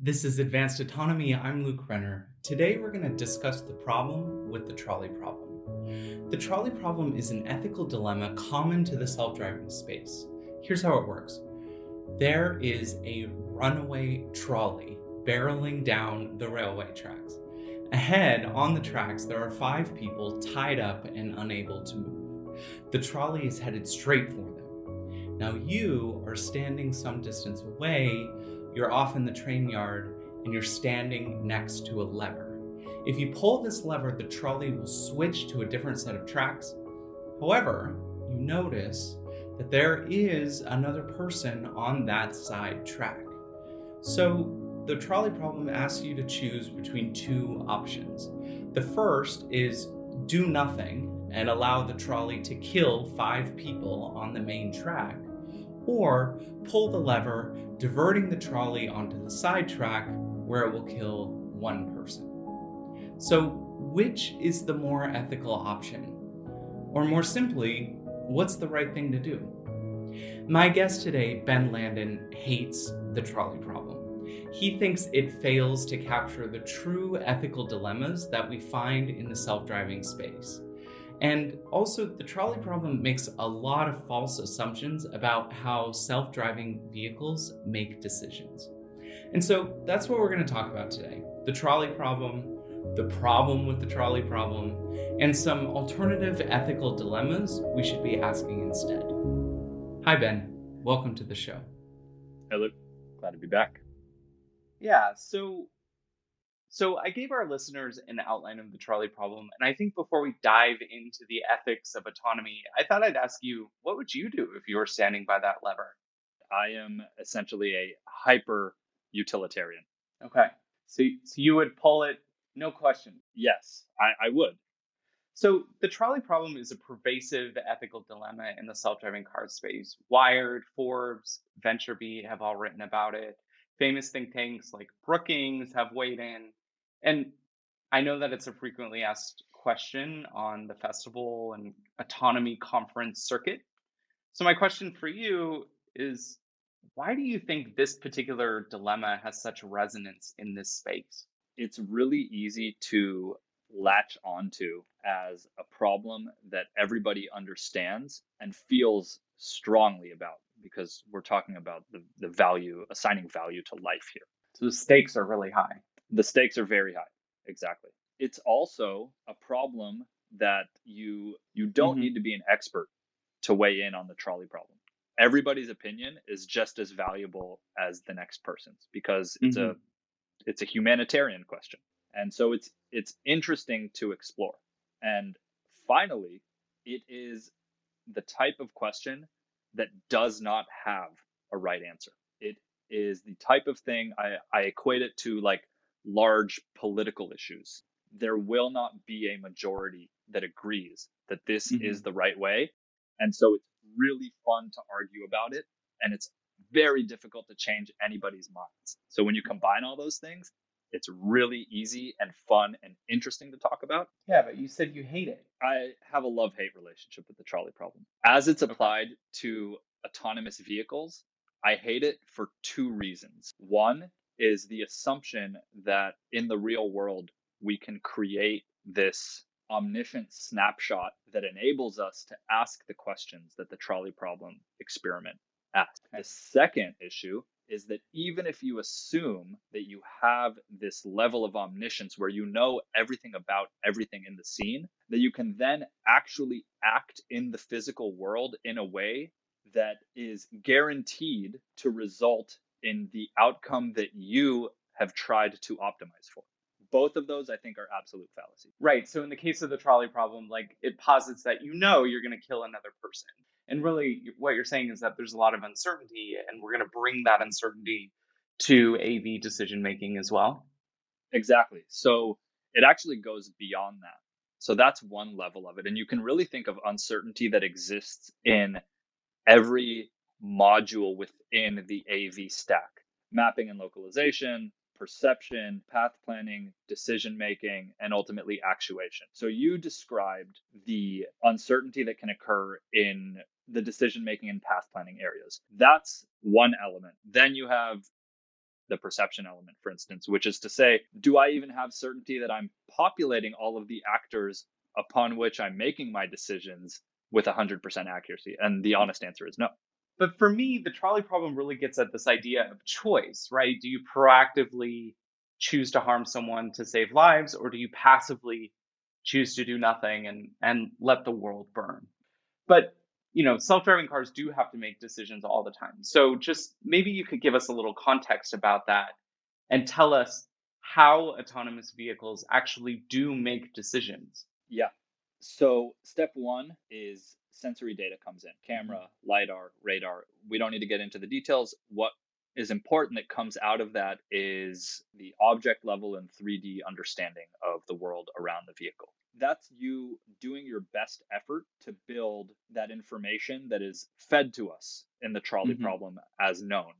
This is Advanced Autonomy. I'm Luke Renner. Today we're going to discuss the problem with the trolley problem. The trolley problem is an ethical dilemma common to the self driving space. Here's how it works there is a runaway trolley barreling down the railway tracks. Ahead on the tracks, there are five people tied up and unable to move. The trolley is headed straight for them. Now, you are standing some distance away you're off in the train yard and you're standing next to a lever. If you pull this lever, the trolley will switch to a different set of tracks. However, you notice that there is another person on that side track. So the trolley problem asks you to choose between two options. The first is do nothing and allow the trolley to kill five people on the main track, or pull the lever diverting the trolley onto the side track where it will kill one person. So, which is the more ethical option? Or more simply, what's the right thing to do? My guest today, Ben Landen, hates the trolley problem. He thinks it fails to capture the true ethical dilemmas that we find in the self driving space. And also, the trolley problem makes a lot of false assumptions about how self driving vehicles make decisions. And so that's what we're going to talk about today the trolley problem, the problem with the trolley problem, and some alternative ethical dilemmas we should be asking instead. Hi, Ben. Welcome to the show. Hello. Glad to be back. Yeah. So so I gave our listeners an outline of the trolley problem, and I think before we dive into the ethics of autonomy, I thought I'd ask you, what would you do if you were standing by that lever? I am essentially a hyper utilitarian. Okay. So, so you would pull it, no question. Yes, I, I would. So the trolley problem is a pervasive ethical dilemma in the self-driving car space. Wired, Forbes, VentureBeat have all written about it. Famous think tanks like Brookings have weighed in. And I know that it's a frequently asked question on the festival and autonomy conference circuit. So, my question for you is why do you think this particular dilemma has such resonance in this space? It's really easy to latch onto as a problem that everybody understands and feels strongly about because we're talking about the, the value, assigning value to life here. So the stakes are really high the stakes are very high. Exactly. It's also a problem that you you don't mm-hmm. need to be an expert to weigh in on the trolley problem. Everybody's opinion is just as valuable as the next person's because it's mm-hmm. a it's a humanitarian question. And so it's it's interesting to explore. And finally, it is the type of question that does not have a right answer. It is the type of thing I, I equate it to like large political issues, there will not be a majority that agrees that this mm-hmm. is the right way. And so it's really fun to argue about it. And it's very difficult to change anybody's minds. So when you combine all those things, it's really easy and fun and interesting to talk about. Yeah, but you said you hate it. I have a love hate relationship with the trolley problem. As it's applied to autonomous vehicles, I hate it for two reasons. One is the assumption that in the real world, we can create this omniscient snapshot that enables us to ask the questions that the trolley problem experiment asked. The second issue is that even if you assume that you have this level of omniscience where you know everything about everything in the scene, that you can then actually act in the physical world in a way that is guaranteed to result in the outcome that you have tried to optimize for. Both of those, I think, are absolute fallacy. Right. So, in the case of the trolley problem, like it posits that you know you're going to kill another person. And really, what you're saying is that there's a lot of uncertainty, and we're going to bring that uncertainty to AV decision making as well. Exactly. So, it actually goes beyond that. So, that's one level of it. And you can really think of uncertainty that exists in every module within the AV stack mapping and localization, perception, path planning, decision making, and ultimately actuation. So you described the uncertainty that can occur in the decision making and path planning areas. That's one element. Then you have the perception element, for instance, which is to say, do I even have certainty that I'm populating all of the actors upon which I'm making my decisions with 100% accuracy? And the honest answer is no. But for me, the trolley problem really gets at this idea of choice, right? Do you proactively choose to harm someone to save lives, or do you passively choose to do nothing and, and let the world burn? But you know, self-driving cars do have to make decisions all the time. So just maybe you could give us a little context about that and tell us how autonomous vehicles actually do make decisions. Yeah. So step one is sensory data comes in camera, mm-hmm. LiDAR, radar. We don't need to get into the details. What is important that comes out of that is the object level and 3D understanding of the world around the vehicle. That's you doing your best effort to build that information that is fed to us in the trolley mm-hmm. problem as known.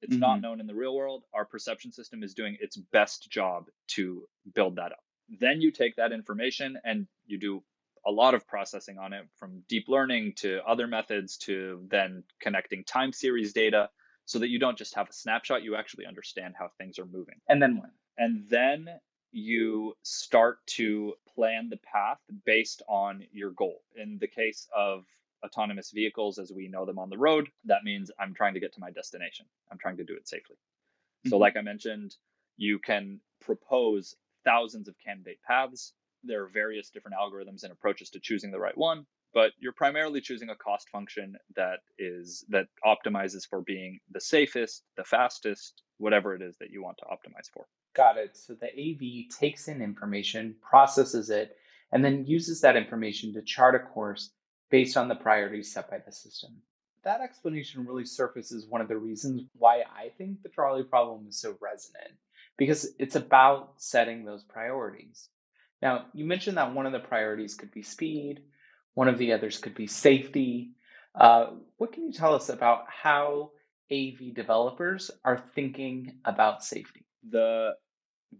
It's mm-hmm. not known in the real world. Our perception system is doing its best job to build that up. Then you take that information and you do a lot of processing on it from deep learning to other methods to then connecting time series data so that you don't just have a snapshot, you actually understand how things are moving. And then what? And then you start to plan the path based on your goal. In the case of autonomous vehicles as we know them on the road, that means I'm trying to get to my destination. I'm trying to do it safely. Mm-hmm. So, like I mentioned, you can propose thousands of candidate paths there are various different algorithms and approaches to choosing the right one, but you're primarily choosing a cost function that is that optimizes for being the safest, the fastest, whatever it is that you want to optimize for. Got it. So the AV takes in information, processes it, and then uses that information to chart a course based on the priorities set by the system. That explanation really surfaces one of the reasons why I think the trolley problem is so resonant, because it's about setting those priorities. Now, you mentioned that one of the priorities could be speed, one of the others could be safety. Uh, what can you tell us about how AV developers are thinking about safety? The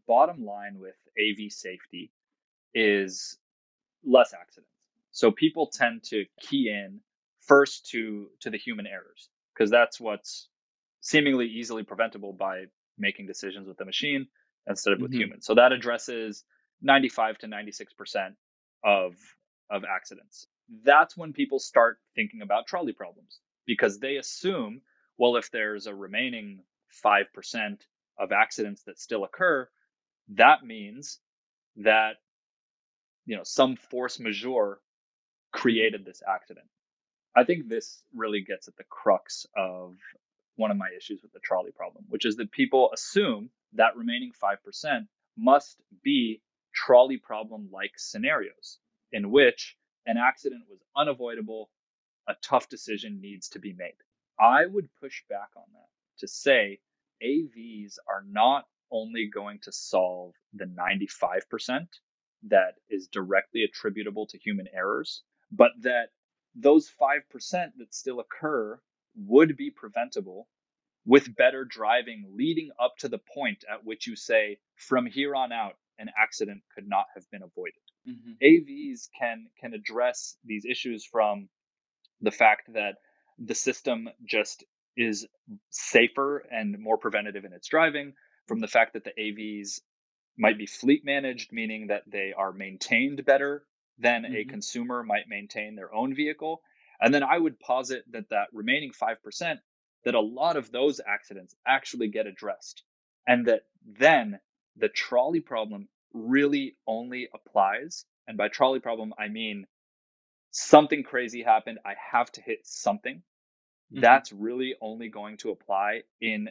bottom line with AV safety is less accidents. So people tend to key in first to to the human errors because that's what's seemingly easily preventable by making decisions with the machine instead of with mm-hmm. humans. So that addresses 95 to 96% of of accidents. That's when people start thinking about trolley problems because they assume, well, if there's a remaining 5% of accidents that still occur, that means that you know some force majeure created this accident. I think this really gets at the crux of one of my issues with the trolley problem, which is that people assume that remaining 5% must be trolley problem like scenarios in which an accident was unavoidable, a tough decision needs to be made. I would push back on that to say AVs are not only going to solve the 95% that is directly attributable to human errors, but that those 5% that still occur would be preventable with better driving leading up to the point at which you say, from here on out, an accident could not have been avoided. Mm-hmm. AVs can can address these issues from the fact that the system just is safer and more preventative in its driving, from the fact that the AVs might be fleet managed, meaning that they are maintained better than mm-hmm. a consumer might maintain their own vehicle. And then I would posit that that remaining 5%, that a lot of those accidents actually get addressed. And that then the trolley problem really only applies. And by trolley problem, I mean something crazy happened. I have to hit something. Mm-hmm. That's really only going to apply in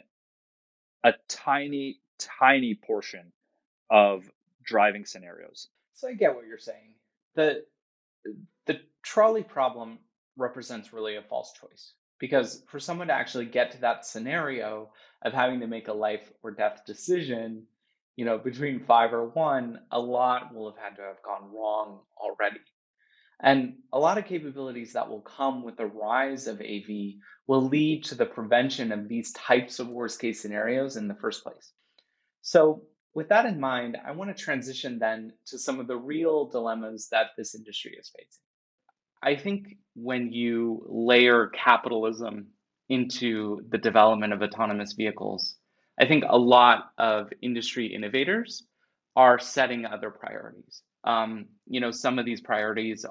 a tiny, tiny portion of driving scenarios. So I get what you're saying. The the trolley problem represents really a false choice because for someone to actually get to that scenario of having to make a life or death decision, you know, between five or one, a lot will have had to have gone wrong already. And a lot of capabilities that will come with the rise of AV will lead to the prevention of these types of worst case scenarios in the first place. So, with that in mind, I want to transition then to some of the real dilemmas that this industry is facing. I think when you layer capitalism into the development of autonomous vehicles, I think a lot of industry innovators are setting other priorities. Um, you know, some of these priorities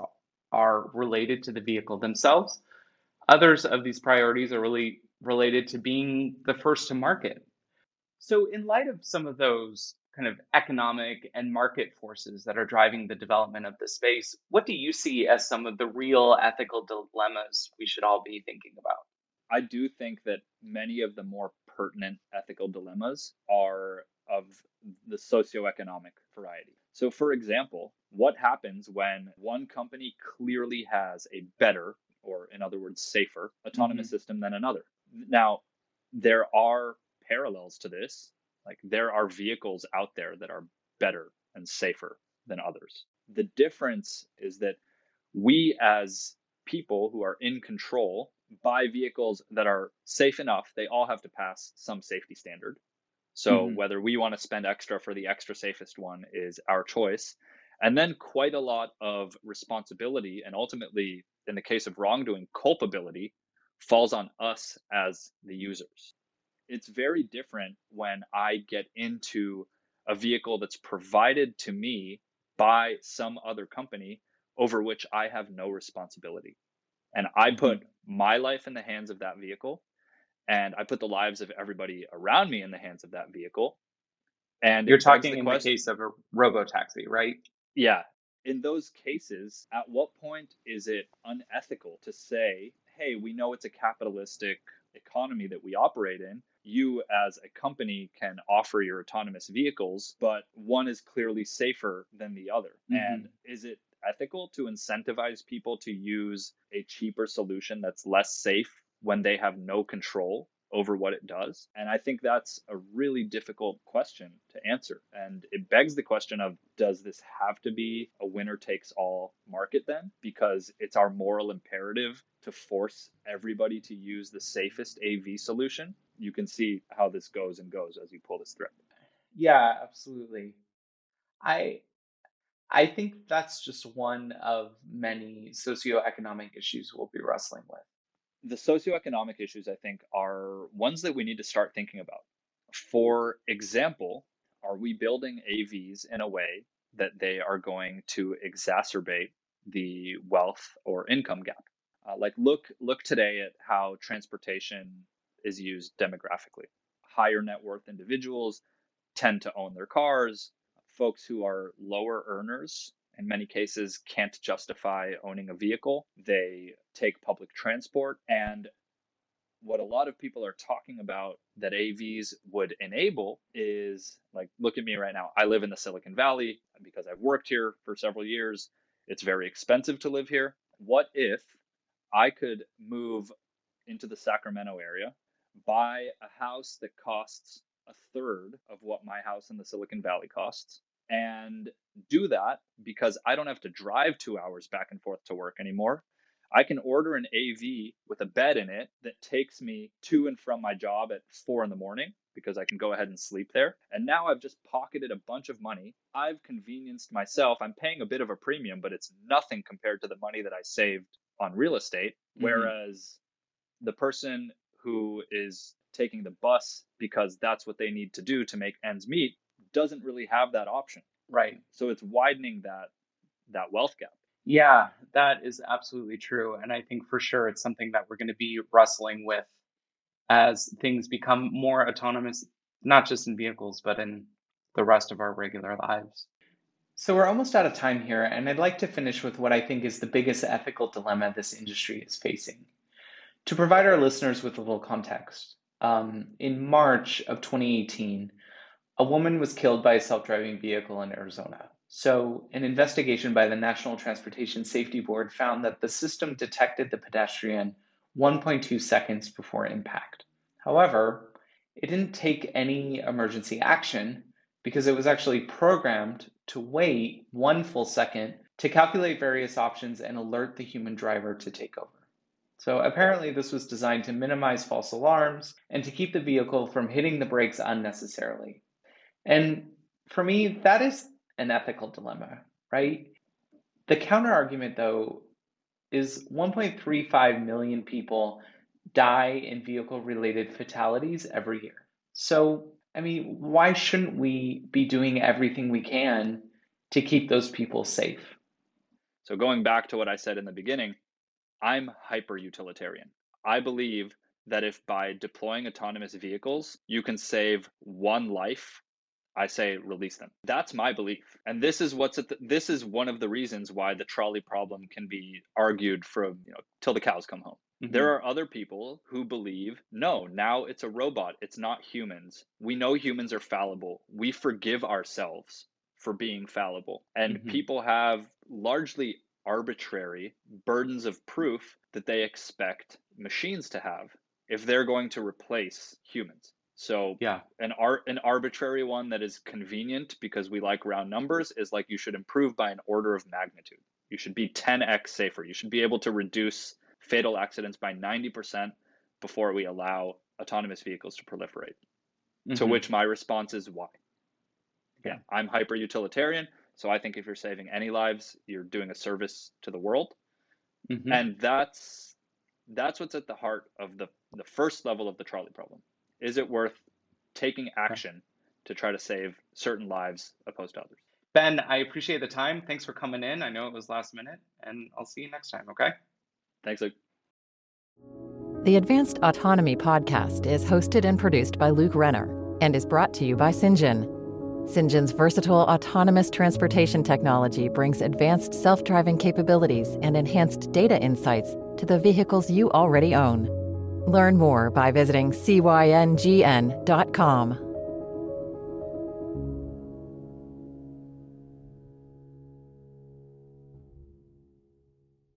are related to the vehicle themselves. Others of these priorities are really related to being the first to market. So, in light of some of those kind of economic and market forces that are driving the development of the space, what do you see as some of the real ethical dilemmas we should all be thinking about? I do think that many of the more pertinent ethical dilemmas are of the socioeconomic variety. So, for example, what happens when one company clearly has a better, or in other words, safer autonomous mm-hmm. system than another? Now, there are parallels to this. Like, there are vehicles out there that are better and safer than others. The difference is that we, as people who are in control, buy vehicles that are safe enough. They all have to pass some safety standard. So mm-hmm. whether we want to spend extra for the extra safest one is our choice. And then quite a lot of responsibility and ultimately, in the case of wrongdoing, culpability falls on us as the users. It's very different when I get into a vehicle that's provided to me by some other company over which I have no responsibility. And I mm-hmm. put my life in the hands of that vehicle and I put the lives of everybody around me in the hands of that vehicle. And you're talking the in question, the case of a robo taxi, right? Yeah. In those cases, at what point is it unethical to say, hey, we know it's a capitalistic economy that we operate in. You, as a company, can offer your autonomous vehicles, but one is clearly safer than the other. Mm-hmm. And is it ethical to incentivize people to use a cheaper solution that's less safe when they have no control over what it does? And I think that's a really difficult question to answer. And it begs the question of does this have to be a winner takes all market then? Because it's our moral imperative to force everybody to use the safest AV solution. You can see how this goes and goes as you pull this thread. Yeah, absolutely. I I think that's just one of many socioeconomic issues we'll be wrestling with the socioeconomic issues, I think, are ones that we need to start thinking about. For example, are we building AVs in a way that they are going to exacerbate the wealth or income gap? Uh, like look look today at how transportation is used demographically. Higher net worth individuals tend to own their cars. Folks who are lower earners in many cases can't justify owning a vehicle. They take public transport. And what a lot of people are talking about that AVs would enable is like, look at me right now. I live in the Silicon Valley because I've worked here for several years. It's very expensive to live here. What if I could move into the Sacramento area, buy a house that costs a third of what my house in the Silicon Valley costs, and do that because I don't have to drive two hours back and forth to work anymore. I can order an AV with a bed in it that takes me to and from my job at four in the morning because I can go ahead and sleep there. And now I've just pocketed a bunch of money. I've convenienced myself. I'm paying a bit of a premium, but it's nothing compared to the money that I saved on real estate. Mm-hmm. Whereas the person who is taking the bus because that's what they need to do to make ends meet doesn't really have that option. Right. So it's widening that that wealth gap. Yeah, that is absolutely true. And I think for sure it's something that we're going to be wrestling with as things become more autonomous, not just in vehicles, but in the rest of our regular lives. So we're almost out of time here, and I'd like to finish with what I think is the biggest ethical dilemma this industry is facing. To provide our listeners with a little context, um, in March of 2018, a woman was killed by a self driving vehicle in Arizona. So, an investigation by the National Transportation Safety Board found that the system detected the pedestrian 1.2 seconds before impact. However, it didn't take any emergency action because it was actually programmed to wait one full second to calculate various options and alert the human driver to take over. So apparently, this was designed to minimize false alarms and to keep the vehicle from hitting the brakes unnecessarily. And for me, that is an ethical dilemma, right? The counter argument, though, is 1.35 million people die in vehicle related fatalities every year. So I mean, why shouldn't we be doing everything we can to keep those people safe? So, going back to what I said in the beginning, I'm hyper utilitarian. I believe that if by deploying autonomous vehicles, you can save one life, I say release them. That's my belief. And this is what's at the, this is one of the reasons why the trolley problem can be argued from, you know, till the cows come home. Mm-hmm. There are other people who believe, no, now it's a robot, it's not humans. We know humans are fallible. We forgive ourselves for being fallible. And mm-hmm. people have largely arbitrary burdens of proof that they expect machines to have if they're going to replace humans. So yeah, an art an arbitrary one that is convenient because we like round numbers is like you should improve by an order of magnitude. You should be 10x safer. You should be able to reduce fatal accidents by 90% before we allow autonomous vehicles to proliferate. Mm-hmm. To which my response is why? Yeah, I'm hyper utilitarian. So I think if you're saving any lives, you're doing a service to the world. Mm-hmm. And that's that's what's at the heart of the the first level of the trolley problem. Is it worth taking action to try to save certain lives opposed to others? Ben, I appreciate the time. Thanks for coming in. I know it was last minute, and I'll see you next time, okay? Thanks, Luke. The Advanced Autonomy podcast is hosted and produced by Luke Renner and is brought to you by Cyngn. Cyngn's versatile autonomous transportation technology brings advanced self driving capabilities and enhanced data insights to the vehicles you already own. Learn more by visiting cyngn.com.